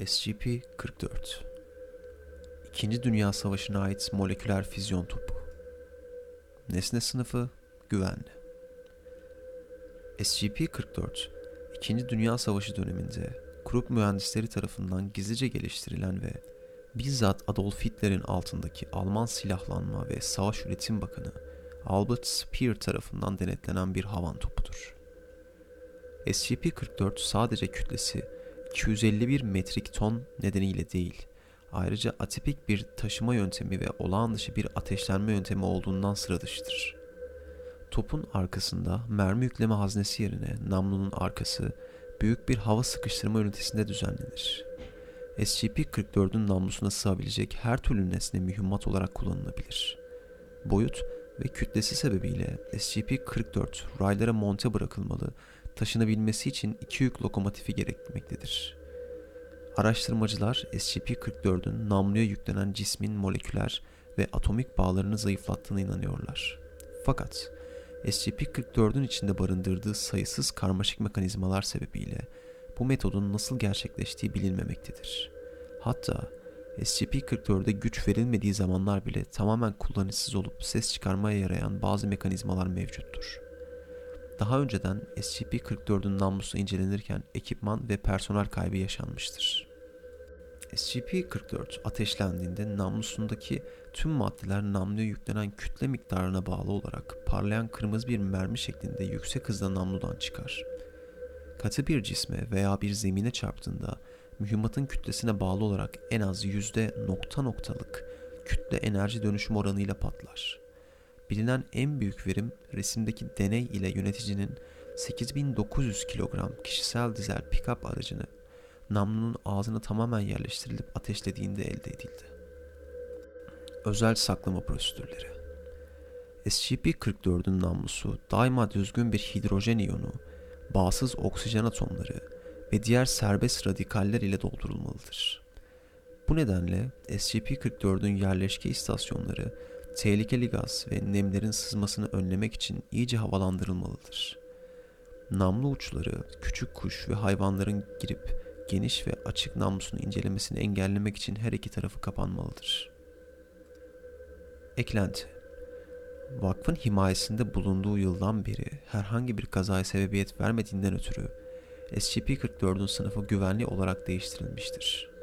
SCP-44 İkinci Dünya Savaşı'na ait moleküler füzyon topu. Nesne sınıfı güvenli. SCP-44 İkinci Dünya Savaşı döneminde Krupp mühendisleri tarafından gizlice geliştirilen ve bizzat Adolf Hitler'in altındaki Alman Silahlanma ve Savaş Üretim Bakanı Albert Speer tarafından denetlenen bir havan topudur. SCP-44 sadece kütlesi 251 metrik ton nedeniyle değil, ayrıca atipik bir taşıma yöntemi ve olağan dışı bir ateşlenme yöntemi olduğundan sıra dışıdır. Topun arkasında mermi yükleme haznesi yerine namlunun arkası büyük bir hava sıkıştırma ünitesinde düzenlenir. SCP-44'ün namlusuna sığabilecek her türlü nesne mühimmat olarak kullanılabilir. Boyut ve kütlesi sebebiyle SCP-44 raylara monte bırakılmalı taşınabilmesi için iki yük lokomotifi gerekmektedir. Araştırmacılar SCP-44'ün namluya yüklenen cismin moleküler ve atomik bağlarını zayıflattığına inanıyorlar. Fakat SCP-44'ün içinde barındırdığı sayısız karmaşık mekanizmalar sebebiyle bu metodun nasıl gerçekleştiği bilinmemektedir. Hatta SCP-44'e güç verilmediği zamanlar bile tamamen kullanışsız olup ses çıkarmaya yarayan bazı mekanizmalar mevcuttur. Daha önceden SCP-44'ün namlusu incelenirken ekipman ve personel kaybı yaşanmıştır. SCP-44 ateşlendiğinde namlusundaki tüm maddeler namluya yüklenen kütle miktarına bağlı olarak parlayan kırmızı bir mermi şeklinde yüksek hızla namludan çıkar. Katı bir cisme veya bir zemine çarptığında mühimmatın kütlesine bağlı olarak en az yüzde nokta noktalık kütle enerji dönüşüm oranıyla patlar. Bilinen en büyük verim resimdeki deney ile yöneticinin 8900 kilogram kişisel dizel pick-up aracını namlunun ağzına tamamen yerleştirilip ateşlediğinde elde edildi. Özel saklama prosedürleri SCP-44'ün namlusu daima düzgün bir hidrojen iyonu, bağsız oksijen atomları ve diğer serbest radikaller ile doldurulmalıdır. Bu nedenle SCP-44'ün yerleşke istasyonları tehlikeli gaz ve nemlerin sızmasını önlemek için iyice havalandırılmalıdır. Namlu uçları küçük kuş ve hayvanların girip geniş ve açık namlusunu incelemesini engellemek için her iki tarafı kapanmalıdır. Eklenti Vakfın himayesinde bulunduğu yıldan beri herhangi bir kazaya sebebiyet vermediğinden ötürü SCP-44'ün sınıfı güvenli olarak değiştirilmiştir.